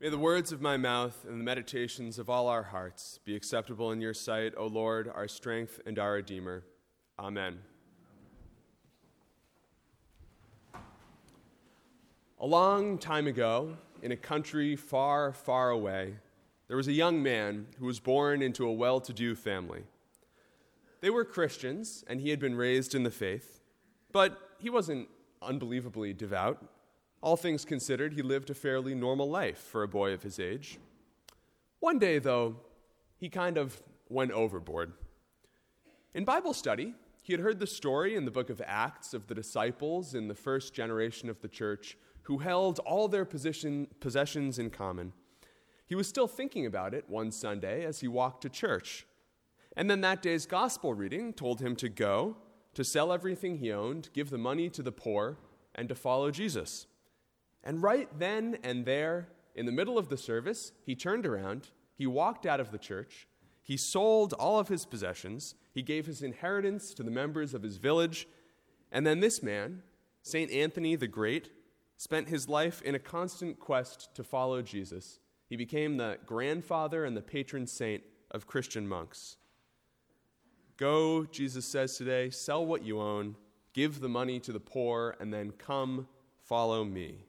May the words of my mouth and the meditations of all our hearts be acceptable in your sight, O Lord, our strength and our Redeemer. Amen. A long time ago, in a country far, far away, there was a young man who was born into a well to do family. They were Christians, and he had been raised in the faith, but he wasn't unbelievably devout. All things considered, he lived a fairly normal life for a boy of his age. One day, though, he kind of went overboard. In Bible study, he had heard the story in the book of Acts of the disciples in the first generation of the church who held all their position, possessions in common. He was still thinking about it one Sunday as he walked to church. And then that day's gospel reading told him to go, to sell everything he owned, give the money to the poor, and to follow Jesus. And right then and there, in the middle of the service, he turned around, he walked out of the church, he sold all of his possessions, he gave his inheritance to the members of his village, and then this man, St. Anthony the Great, spent his life in a constant quest to follow Jesus. He became the grandfather and the patron saint of Christian monks. Go, Jesus says today, sell what you own, give the money to the poor, and then come follow me.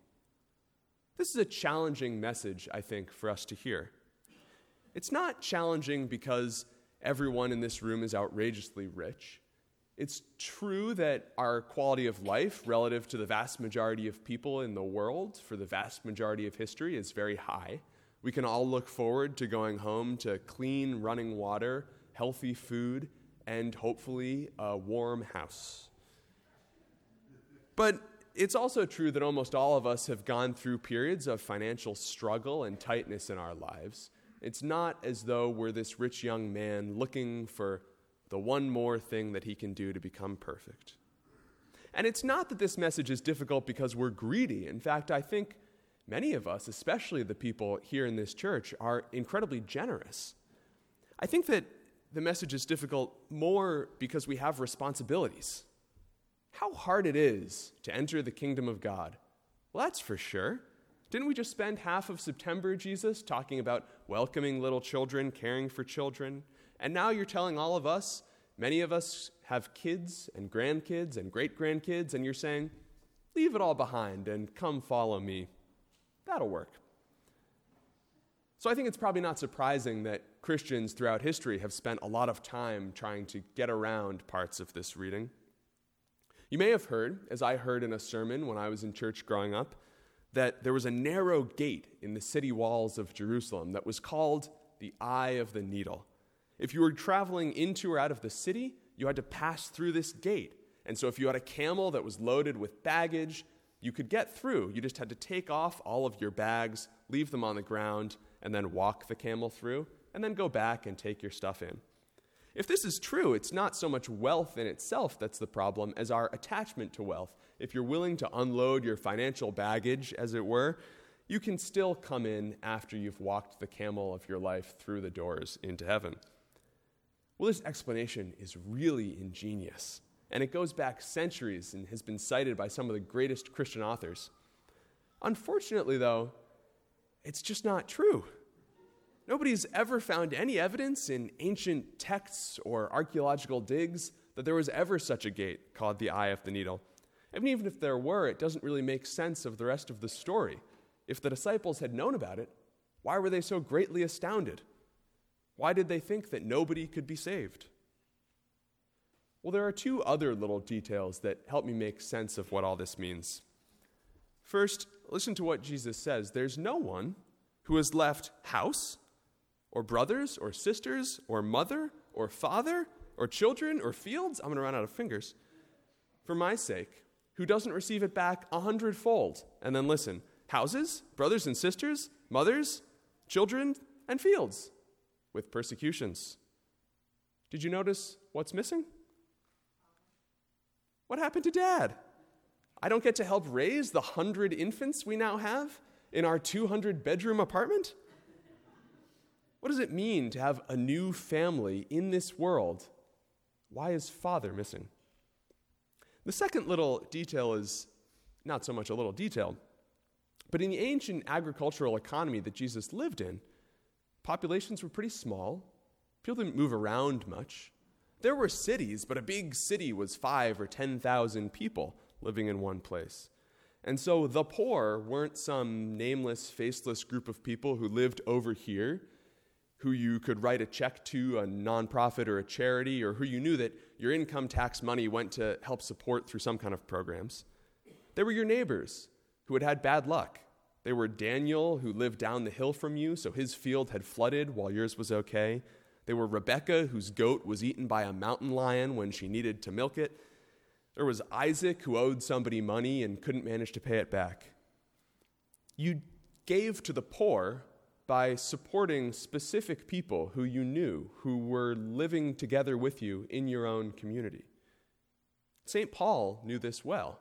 This is a challenging message, I think, for us to hear. It's not challenging because everyone in this room is outrageously rich. It's true that our quality of life relative to the vast majority of people in the world for the vast majority of history is very high. We can all look forward to going home to clean running water, healthy food, and hopefully a warm house. But it's also true that almost all of us have gone through periods of financial struggle and tightness in our lives. It's not as though we're this rich young man looking for the one more thing that he can do to become perfect. And it's not that this message is difficult because we're greedy. In fact, I think many of us, especially the people here in this church, are incredibly generous. I think that the message is difficult more because we have responsibilities how hard it is to enter the kingdom of God. Well, that's for sure. Didn't we just spend half of September, Jesus, talking about welcoming little children, caring for children? And now you're telling all of us, many of us have kids and grandkids and great grandkids, and you're saying, leave it all behind and come follow me. That'll work. So I think it's probably not surprising that Christians throughout history have spent a lot of time trying to get around parts of this reading. You may have heard, as I heard in a sermon when I was in church growing up, that there was a narrow gate in the city walls of Jerusalem that was called the Eye of the Needle. If you were traveling into or out of the city, you had to pass through this gate. And so, if you had a camel that was loaded with baggage, you could get through. You just had to take off all of your bags, leave them on the ground, and then walk the camel through, and then go back and take your stuff in. If this is true, it's not so much wealth in itself that's the problem as our attachment to wealth. If you're willing to unload your financial baggage, as it were, you can still come in after you've walked the camel of your life through the doors into heaven. Well, this explanation is really ingenious, and it goes back centuries and has been cited by some of the greatest Christian authors. Unfortunately, though, it's just not true. Nobody's ever found any evidence in ancient texts or archaeological digs that there was ever such a gate called the Eye of the Needle. And even if there were, it doesn't really make sense of the rest of the story. If the disciples had known about it, why were they so greatly astounded? Why did they think that nobody could be saved? Well, there are two other little details that help me make sense of what all this means. First, listen to what Jesus says there's no one who has left house or brothers or sisters or mother or father or children or fields, I'm going to run out of fingers, for my sake, who doesn't receive it back a hundredfold. And then listen houses, brothers and sisters, mothers, children, and fields with persecutions. Did you notice what's missing? What happened to dad? I don't get to help raise the hundred infants we now have in our 200 bedroom apartment? What does it mean to have a new family in this world? Why is father missing? The second little detail is not so much a little detail, But in the ancient agricultural economy that Jesus lived in, populations were pretty small. People didn't move around much. There were cities, but a big city was five or 10,000 people living in one place. And so the poor weren't some nameless, faceless group of people who lived over here, who you could write a check to, a nonprofit or a charity, or who you knew that your income tax money went to help support through some kind of programs. They were your neighbors who had had bad luck. They were Daniel, who lived down the hill from you, so his field had flooded while yours was okay. They were Rebecca, whose goat was eaten by a mountain lion when she needed to milk it. There was Isaac, who owed somebody money and couldn't manage to pay it back. You gave to the poor by supporting specific people who you knew, who were living together with you in your own community. St. Paul knew this well.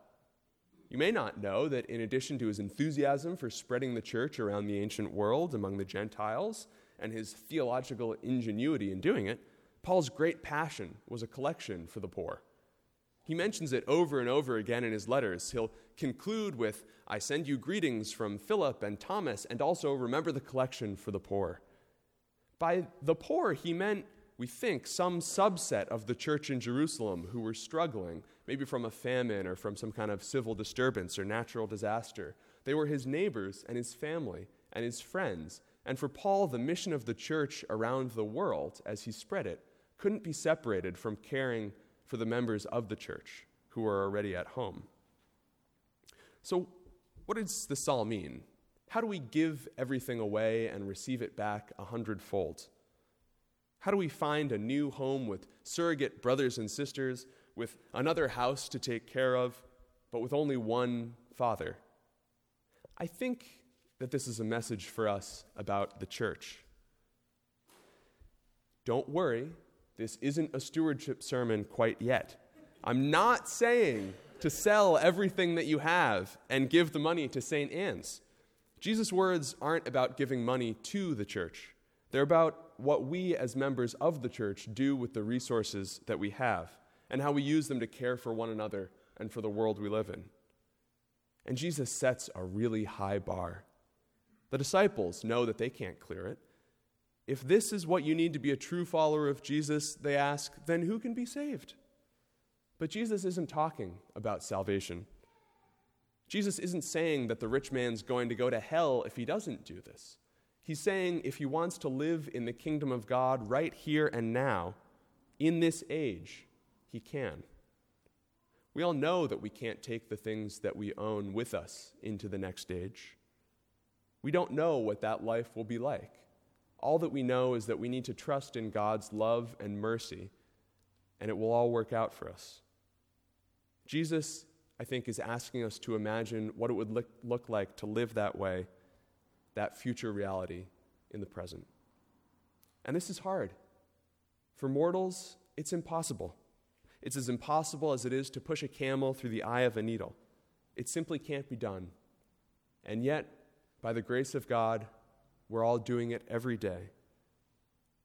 You may not know that in addition to his enthusiasm for spreading the church around the ancient world among the Gentiles and his theological ingenuity in doing it, Paul's great passion was a collection for the poor. He mentions it over and over again in his letters. He'll conclude with, I send you greetings from Philip and Thomas, and also remember the collection for the poor. By the poor, he meant, we think, some subset of the church in Jerusalem who were struggling, maybe from a famine or from some kind of civil disturbance or natural disaster. They were his neighbors and his family and his friends. And for Paul, the mission of the church around the world, as he spread it, couldn't be separated from caring for the members of the church who are already at home. So, what does this all mean? How do we give everything away and receive it back a hundredfold? How do we find a new home with surrogate brothers and sisters, with another house to take care of, but with only one father? I think that this is a message for us about the church. Don't worry, this isn't a stewardship sermon quite yet. I'm not saying to sell everything that you have and give the money to St. Anne's. Jesus' words aren't about giving money to the church, they're about what we as members of the church do with the resources that we have and how we use them to care for one another and for the world we live in. And Jesus sets a really high bar. The disciples know that they can't clear it. If this is what you need to be a true follower of Jesus, they ask, then who can be saved? But Jesus isn't talking about salvation. Jesus isn't saying that the rich man's going to go to hell if he doesn't do this. He's saying if he wants to live in the kingdom of God right here and now, in this age, he can. We all know that we can't take the things that we own with us into the next age. We don't know what that life will be like. All that we know is that we need to trust in God's love and mercy, and it will all work out for us. Jesus, I think, is asking us to imagine what it would look, look like to live that way, that future reality in the present. And this is hard. For mortals, it's impossible. It's as impossible as it is to push a camel through the eye of a needle. It simply can't be done. And yet, by the grace of God, we're all doing it every day.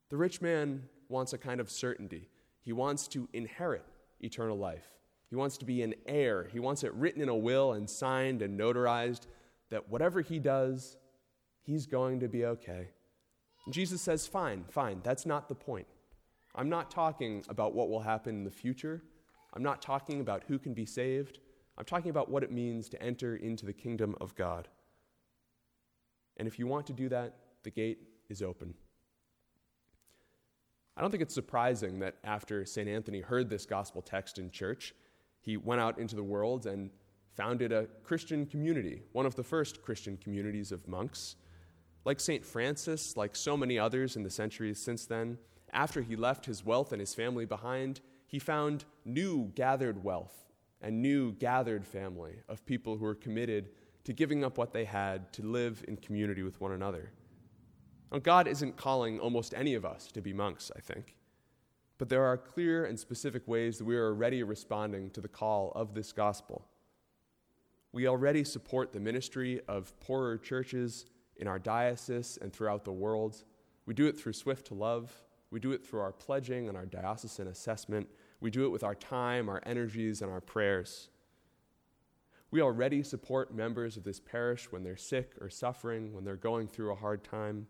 The rich man wants a kind of certainty. He wants to inherit eternal life. He wants to be an heir. He wants it written in a will and signed and notarized that whatever he does, he's going to be okay. And Jesus says, Fine, fine, that's not the point. I'm not talking about what will happen in the future. I'm not talking about who can be saved. I'm talking about what it means to enter into the kingdom of God. And if you want to do that, the gate is open. I don't think it's surprising that after St. Anthony heard this gospel text in church, he went out into the world and founded a Christian community, one of the first Christian communities of monks. Like St. Francis, like so many others in the centuries since then, after he left his wealth and his family behind, he found new gathered wealth and new gathered family of people who were committed to giving up what they had to live in community with one another. Now, God isn't calling almost any of us to be monks, I think. But there are clear and specific ways that we are already responding to the call of this gospel. We already support the ministry of poorer churches in our diocese and throughout the world. We do it through Swift to Love. We do it through our pledging and our diocesan assessment. We do it with our time, our energies, and our prayers. We already support members of this parish when they're sick or suffering, when they're going through a hard time.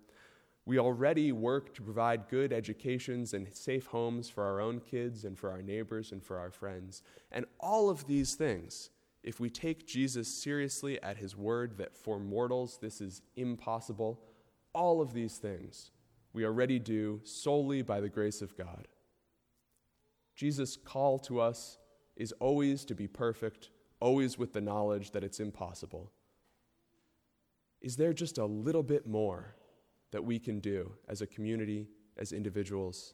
We already work to provide good educations and safe homes for our own kids and for our neighbors and for our friends. And all of these things, if we take Jesus seriously at his word that for mortals this is impossible, all of these things we already do solely by the grace of God. Jesus' call to us is always to be perfect always with the knowledge that it's impossible. Is there just a little bit more that we can do as a community, as individuals,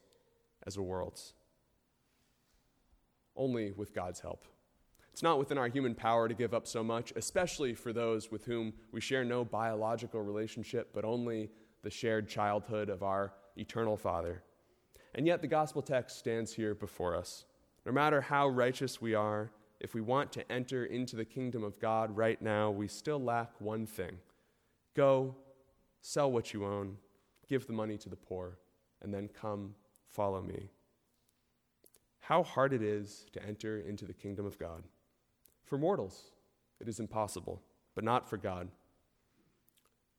as a world? Only with God's help. It's not within our human power to give up so much, especially for those with whom we share no biological relationship, but only the shared childhood of our eternal Father. And yet, the gospel text stands here before us. No matter how righteous we are, if we want to enter into the kingdom of God right now, we still lack one thing go, sell what you own, give the money to the poor, and then come follow me. How hard it is to enter into the kingdom of God. For mortals, it is impossible, but not for God.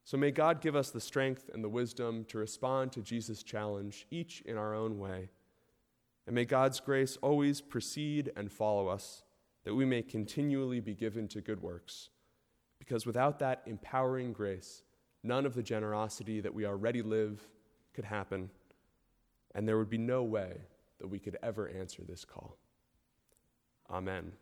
So may God give us the strength and the wisdom to respond to Jesus' challenge, each in our own way. And may God's grace always precede and follow us that we may continually be given to good works. Because without that empowering grace, none of the generosity that we already live could happen, and there would be no way that we could ever answer this call. Amen.